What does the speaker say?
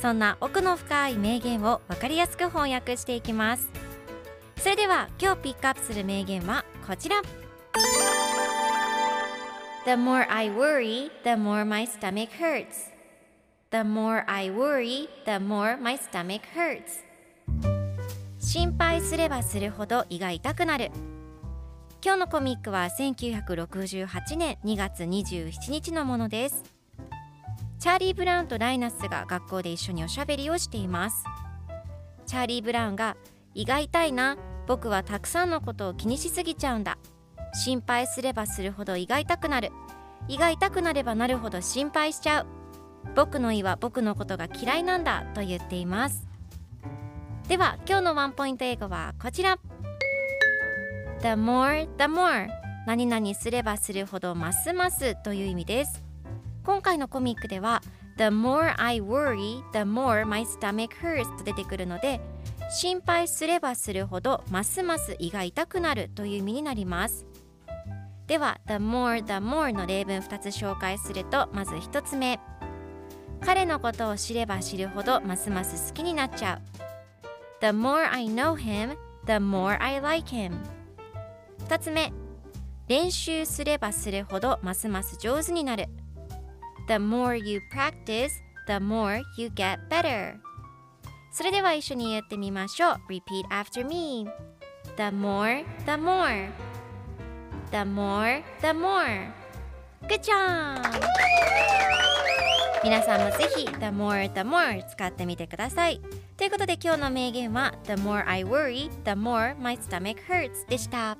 そんな奥の深い名言を分かりやすく翻訳していきます。それでは今日ピックアップする名言はこちら。The more I worry, the more my stomach hurts. The more I worry, the more my stomach hurts. 心配すればするほど胃が痛くなる。今日のコミックは1968年2月27日のものです。チャーリー・ブラウンとライナスが学校で一緒におしゃべりをしています。チャーリー・ブラウンが胃が痛いな僕はたくさんのことを気にしすぎちゃうんだ。心配すればするほど胃が痛くなる。胃が痛くなればなるほど心配しちゃう。僕の胃は僕のことが嫌いなんだと言っています。では今日のワンポイント英語はこちら The more, the more 何々すればするほどますますという意味です。今回のコミックでは The more I worry, the more my stomach hurts と出てくるので心配すればするほどますます胃が痛くなるという意味になります。では The more, the more の例文2つ紹介するとまず1つ目。彼のことを知れば知るほどますます好きになっちゃう。The more I know him, the more I like him 2つ目。練習すればするほどますます上手になる。The more you practice, the more you get better それでは一緒に言ってみましょう Repeat after me The more, the more The more, the more Good job! 皆さんもぜひ The more, the more 使ってみてくださいということで今日の名言は The more I worry, the more my stomach hurts でした